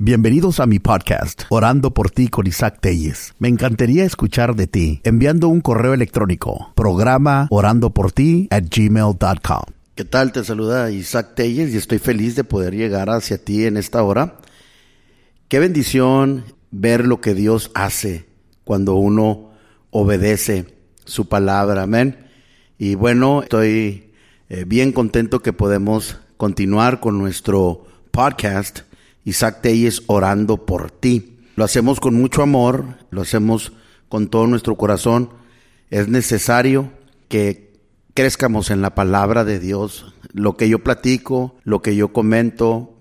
Bienvenidos a mi podcast, Orando por ti con Isaac Telles. Me encantaría escuchar de ti enviando un correo electrónico, programa orando por ti at gmail.com. ¿Qué tal? Te saluda Isaac Telles y estoy feliz de poder llegar hacia ti en esta hora. Qué bendición ver lo que Dios hace cuando uno obedece su palabra. Amén. Y bueno, estoy eh, bien contento que podemos continuar con nuestro podcast Isaac Telles orando por ti. Lo hacemos con mucho amor, lo hacemos con todo nuestro corazón. Es necesario que crezcamos en la palabra de Dios. Lo que yo platico, lo que yo comento,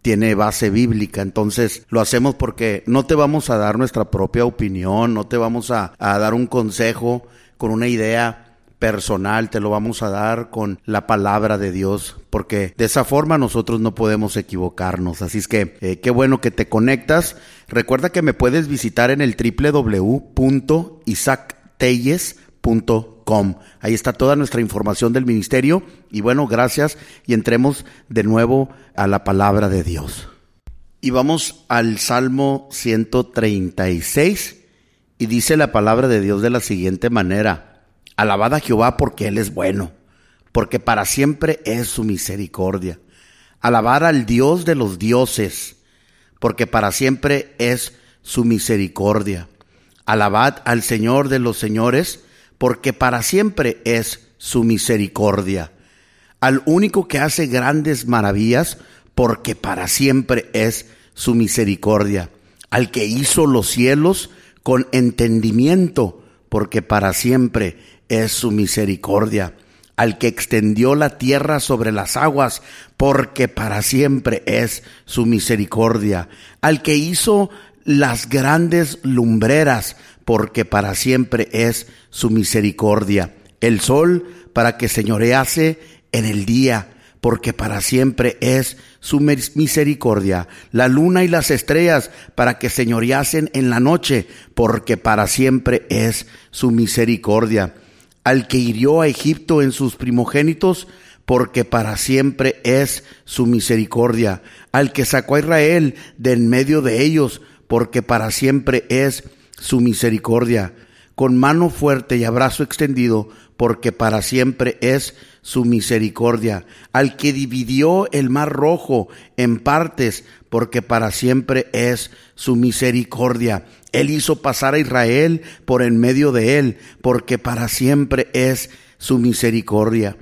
tiene base bíblica. Entonces lo hacemos porque no te vamos a dar nuestra propia opinión, no te vamos a, a dar un consejo con una idea personal, te lo vamos a dar con la palabra de Dios, porque de esa forma nosotros no podemos equivocarnos. Así es que eh, qué bueno que te conectas. Recuerda que me puedes visitar en el www.isacteyes.com. Ahí está toda nuestra información del ministerio. Y bueno, gracias y entremos de nuevo a la palabra de Dios. Y vamos al Salmo 136 y dice la palabra de Dios de la siguiente manera. Alabad a Jehová porque Él es bueno, porque para siempre es su misericordia. Alabar al Dios de los dioses, porque para siempre es su misericordia. Alabad al Señor de los señores, porque para siempre es su misericordia. Al único que hace grandes maravillas, porque para siempre es su misericordia. Al que hizo los cielos con entendimiento, porque para siempre es su misericordia, al que extendió la tierra sobre las aguas, porque para siempre es su misericordia, al que hizo las grandes lumbreras, porque para siempre es su misericordia, el sol para que señorease en el día, porque para siempre es su misericordia, la luna y las estrellas para que señoreasen en la noche, porque para siempre es su misericordia al que hirió a Egipto en sus primogénitos, porque para siempre es su misericordia, al que sacó a Israel de en medio de ellos, porque para siempre es su misericordia, con mano fuerte y abrazo extendido, porque para siempre es su misericordia, al que dividió el mar rojo en partes, porque para siempre es su misericordia. Él hizo pasar a Israel por en medio de él, porque para siempre es su misericordia.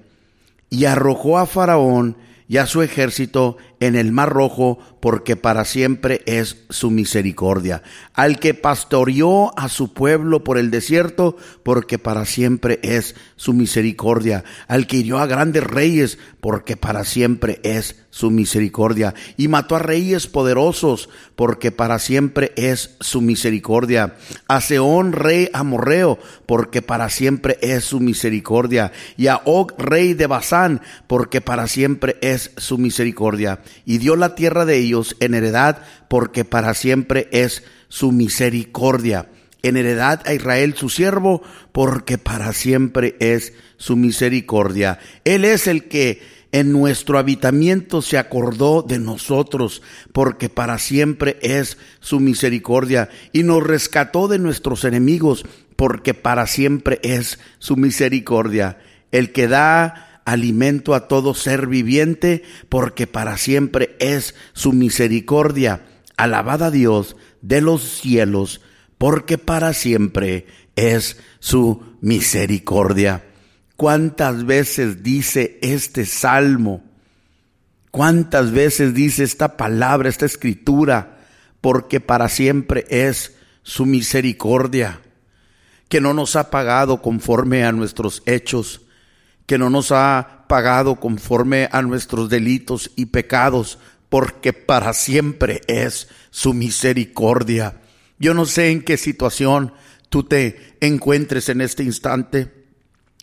Y arrojó a Faraón y a su ejército en el mar rojo, porque para siempre es su misericordia. Al que pastoreó a su pueblo por el desierto, porque para siempre es su misericordia. Al que hirió a grandes reyes, porque para siempre es su misericordia. Y mató a reyes poderosos, porque para siempre es su misericordia. A Seón, rey amorreo, porque para siempre es su misericordia. Y a Og, rey de Basán, porque para siempre es su misericordia y dio la tierra de ellos en heredad, porque para siempre es su misericordia. En heredad a Israel su siervo, porque para siempre es su misericordia. Él es el que en nuestro habitamiento se acordó de nosotros, porque para siempre es su misericordia, y nos rescató de nuestros enemigos, porque para siempre es su misericordia. El que da alimento a todo ser viviente, porque para siempre es su misericordia. Alabada a Dios de los cielos, porque para siempre es su misericordia. ¿Cuántas veces dice este salmo? ¿Cuántas veces dice esta palabra, esta escritura? Porque para siempre es su misericordia, que no nos ha pagado conforme a nuestros hechos, que no nos ha pagado conforme a nuestros delitos y pecados, porque para siempre es su misericordia. Yo no sé en qué situación tú te encuentres en este instante.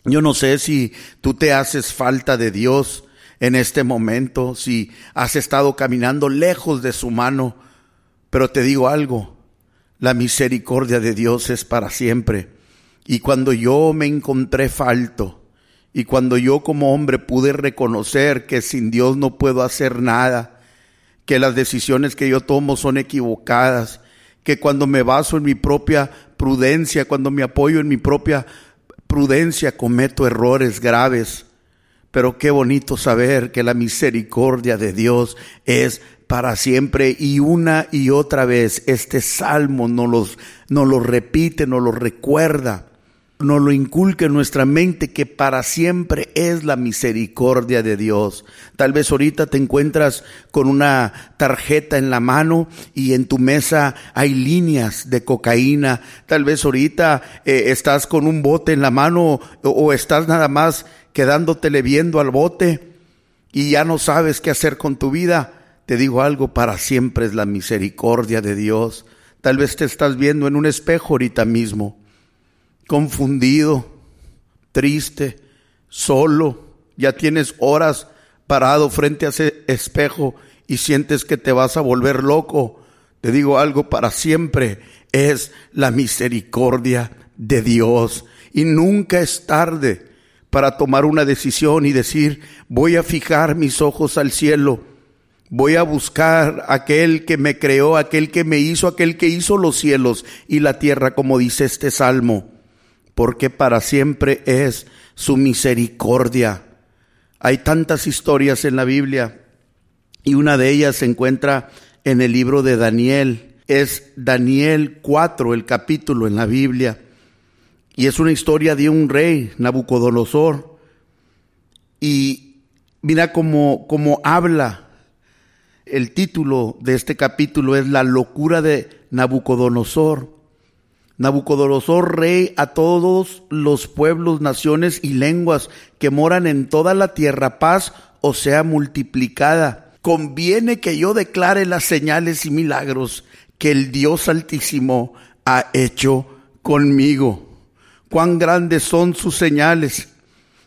Yo no sé si tú te haces falta de Dios en este momento, si has estado caminando lejos de su mano, pero te digo algo, la misericordia de Dios es para siempre. Y cuando yo me encontré falto, y cuando yo como hombre pude reconocer que sin Dios no puedo hacer nada, que las decisiones que yo tomo son equivocadas, que cuando me baso en mi propia prudencia, cuando me apoyo en mi propia prudencia, cometo errores graves. Pero qué bonito saber que la misericordia de Dios es para siempre y una y otra vez este salmo nos, los, nos lo repite, nos lo recuerda nos lo inculque en nuestra mente que para siempre es la misericordia de Dios. Tal vez ahorita te encuentras con una tarjeta en la mano y en tu mesa hay líneas de cocaína. Tal vez ahorita eh, estás con un bote en la mano o, o estás nada más quedándotele viendo al bote y ya no sabes qué hacer con tu vida. Te digo algo, para siempre es la misericordia de Dios. Tal vez te estás viendo en un espejo ahorita mismo confundido, triste, solo, ya tienes horas parado frente a ese espejo y sientes que te vas a volver loco. Te digo algo para siempre, es la misericordia de Dios. Y nunca es tarde para tomar una decisión y decir, voy a fijar mis ojos al cielo, voy a buscar aquel que me creó, aquel que me hizo, aquel que hizo los cielos y la tierra, como dice este salmo porque para siempre es su misericordia. Hay tantas historias en la Biblia y una de ellas se encuentra en el libro de Daniel. Es Daniel 4, el capítulo en la Biblia. Y es una historia de un rey, Nabucodonosor. Y mira cómo, cómo habla. El título de este capítulo es La locura de Nabucodonosor. Nabucodonosor, rey a todos los pueblos, naciones y lenguas que moran en toda la tierra, paz o sea multiplicada. Conviene que yo declare las señales y milagros que el Dios Altísimo ha hecho conmigo. Cuán grandes son sus señales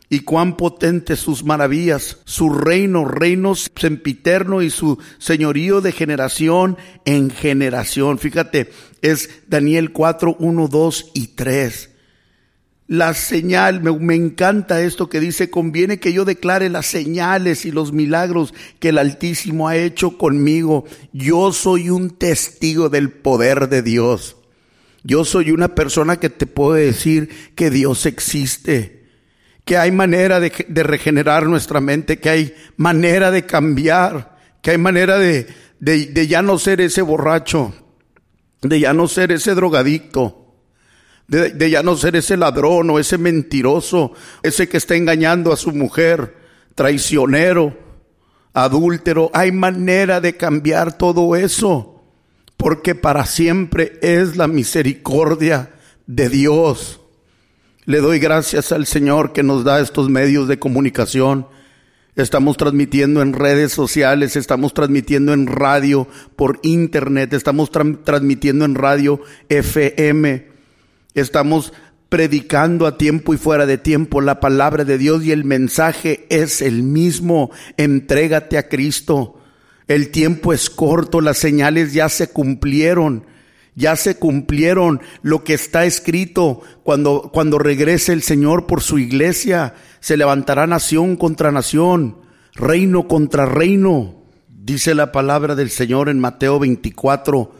y cuán potentes sus maravillas, su reino, reino sempiterno y su señorío de generación en generación. Fíjate, es Daniel 4, 1, 2 y 3. La señal, me, me, encanta esto que dice, conviene que yo declare las señales y los milagros que el Altísimo ha hecho conmigo. Yo soy un testigo del poder de Dios. Yo soy una persona que te puede decir que Dios existe que hay manera de, regenerar nuestra mente, que hay manera de cambiar, que hay manera de, de, ya no ser ese borracho, de ya no ser ese drogadicto, de, de, ya no ser ese ladrón o ese mentiroso, ese que está engañando a su mujer, traicionero, adúltero. Hay manera de cambiar todo eso, porque para siempre es la misericordia de Dios. Le doy gracias al Señor que nos da estos medios de comunicación. Estamos transmitiendo en redes sociales, estamos transmitiendo en radio, por internet, estamos transmitiendo en radio FM, estamos predicando a tiempo y fuera de tiempo la palabra de Dios y el mensaje es el mismo. Entrégate a Cristo. El tiempo es corto, las señales ya se cumplieron ya se cumplieron lo que está escrito cuando, cuando regrese el Señor por su iglesia. Se levantará nación contra nación, reino contra reino. Dice la palabra del Señor en Mateo 24,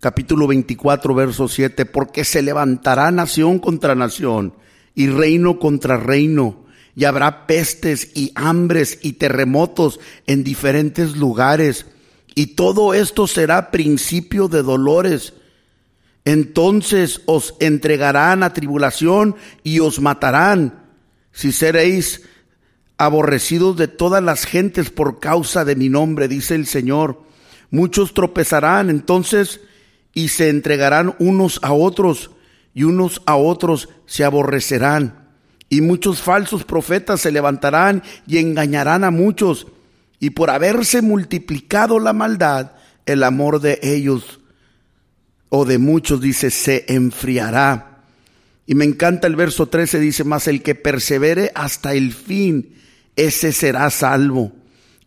capítulo 24, verso 7, porque se levantará nación contra nación y reino contra reino. Y habrá pestes y hambres y terremotos en diferentes lugares. Y todo esto será principio de dolores entonces os entregarán a tribulación y os matarán, si seréis aborrecidos de todas las gentes por causa de mi nombre, dice el Señor. Muchos tropezarán entonces y se entregarán unos a otros y unos a otros se aborrecerán. Y muchos falsos profetas se levantarán y engañarán a muchos. Y por haberse multiplicado la maldad, el amor de ellos o de muchos, dice, se enfriará. Y me encanta el verso 13, dice, más el que persevere hasta el fin, ese será salvo.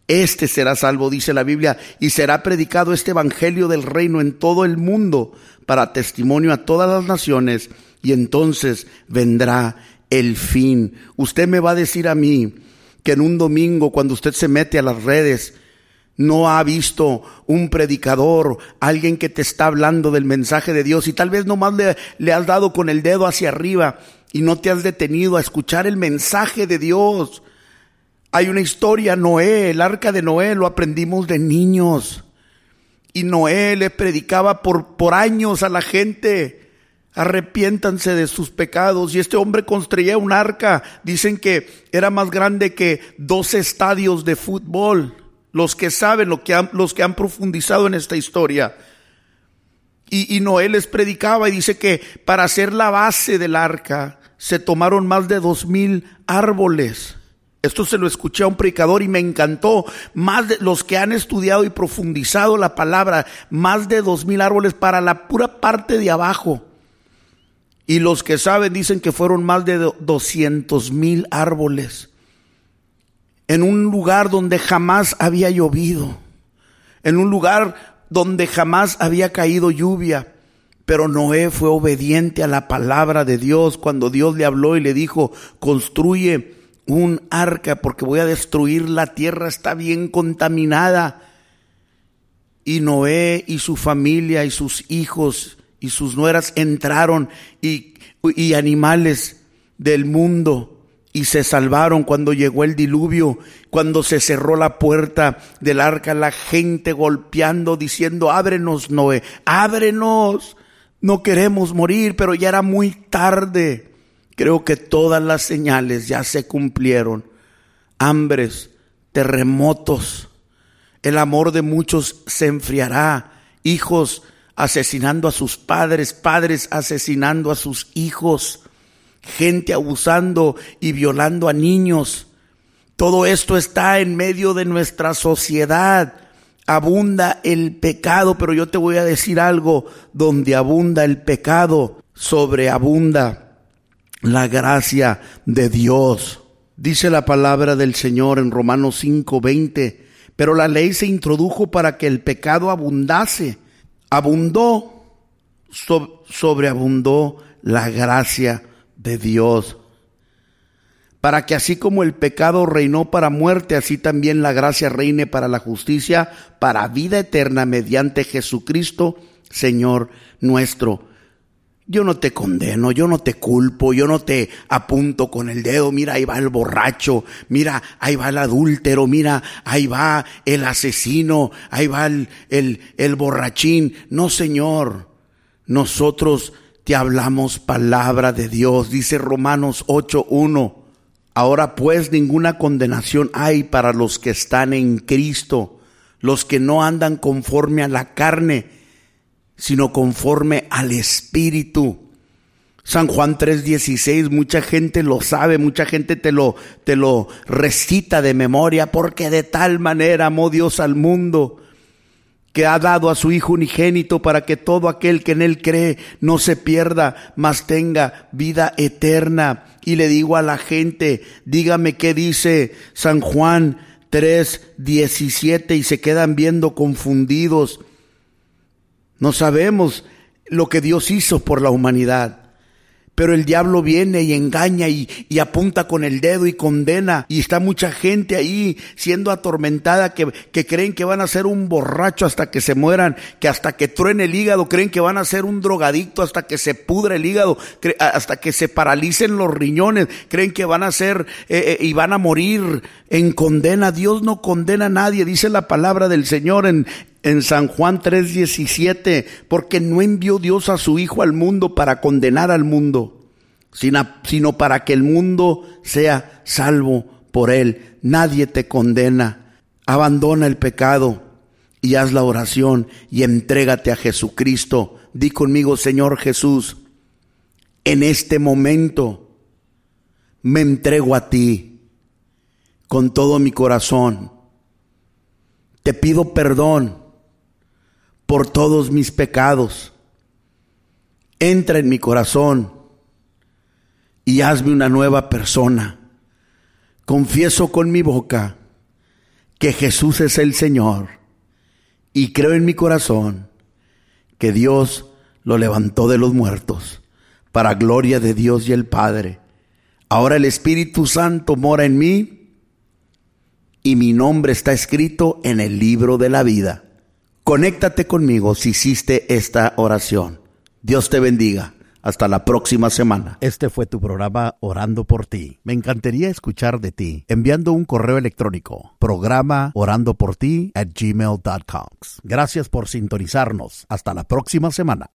Este será salvo, dice la Biblia, y será predicado este Evangelio del reino en todo el mundo para testimonio a todas las naciones, y entonces vendrá el fin. Usted me va a decir a mí que en un domingo, cuando usted se mete a las redes, no ha visto un predicador, alguien que te está hablando del mensaje de Dios y tal vez nomás le, le has dado con el dedo hacia arriba y no te has detenido a escuchar el mensaje de Dios. Hay una historia, Noé, el arca de Noé, lo aprendimos de niños. Y Noé le predicaba por, por años a la gente, arrepiéntanse de sus pecados. Y este hombre construía un arca, dicen que era más grande que dos estadios de fútbol. Los que saben, lo que han, los que han profundizado en esta historia. Y, y Noé les predicaba y dice que para hacer la base del arca se tomaron más de dos mil árboles. Esto se lo escuché a un predicador y me encantó. Más de los que han estudiado y profundizado la palabra, más de dos mil árboles para la pura parte de abajo. Y los que saben dicen que fueron más de doscientos mil árboles. En un lugar donde jamás había llovido. En un lugar donde jamás había caído lluvia. Pero Noé fue obediente a la palabra de Dios cuando Dios le habló y le dijo, construye un arca porque voy a destruir la tierra, está bien contaminada. Y Noé y su familia y sus hijos y sus nueras entraron y, y animales del mundo y se salvaron cuando llegó el diluvio, cuando se cerró la puerta del arca, la gente golpeando, diciendo, ábrenos, Noé, ábrenos, no queremos morir, pero ya era muy tarde. Creo que todas las señales ya se cumplieron. Hambres, terremotos, el amor de muchos se enfriará. Hijos asesinando a sus padres, padres asesinando a sus hijos, gente abusando y violando a niños. Todo esto está en medio de nuestra sociedad. Abunda el pecado, pero yo te voy a decir algo, donde abunda el pecado, sobreabunda la gracia de Dios. Dice la palabra del Señor en Romanos 5:20, pero la ley se introdujo para que el pecado abundase. Abundó, sobreabundó la gracia de Dios. Para que así como el pecado reinó para muerte, así también la gracia reine para la justicia, para vida eterna mediante Jesucristo, Señor nuestro. Yo no te condeno, yo no te culpo, yo no te apunto con el dedo, mira, ahí va el borracho, mira, ahí va el adúltero, mira, ahí va el asesino, ahí va el, borrachín. No, Señor, nosotros te hablamos palabra de Dios, dice Romanos 8.1. Ahora pues ninguna condenación hay para los que están en Cristo, los que no andan conforme a la carne, sino conforme al Espíritu. San Juan 3:16, mucha gente lo sabe, mucha gente te lo, te lo recita de memoria, porque de tal manera amó Dios al mundo que ha dado a su Hijo unigénito para que todo aquel que en Él cree no se pierda, mas tenga vida eterna. Y le digo a la gente, dígame qué dice San Juan 3:17 y se quedan viendo confundidos. No sabemos lo que Dios hizo por la humanidad. Pero el diablo viene y engaña y, apunta con el dedo y condena. Y está mucha gente ahí siendo atormentada que, creen que van a ser un borracho hasta que se mueran, que hasta que truene el hígado, creen que van a ser un drogadicto hasta que se pudre el hígado, hasta que se paralicen los riñones, creen que van a ser eh, eh, y van a morir en condena. Dios no condena a nadie, dice la palabra del Señor en, en San Juan 3:17, porque no envió Dios a su Hijo al mundo para condenar al mundo, sino, para que el mundo sea salvo por él. Nadie te condena. Abandona el pecado y haz la oración y entrégate a Jesucristo. Di conmigo, Señor Jesús, en este momento me entrego a ti con todo mi corazón. Te pido perdón por todos mis pecados. Entra en mi corazón y hazme una nueva persona. Confieso con mi boca que Jesús es el Señor y creo en mi corazón que Dios lo levantó de los muertos para gloria de Dios y el Padre. Ahora el Espíritu Santo mora en mí y mi nombre está escrito en el libro de la vida. Conéctate conmigo si hiciste esta oración. Dios te bendiga. Hasta la próxima semana. Este fue tu programa Orando por ti. Me encantaría escuchar de ti enviando un correo electrónico. Programa orando por ti at gmail.com. Gracias por sintonizarnos. Hasta la próxima semana.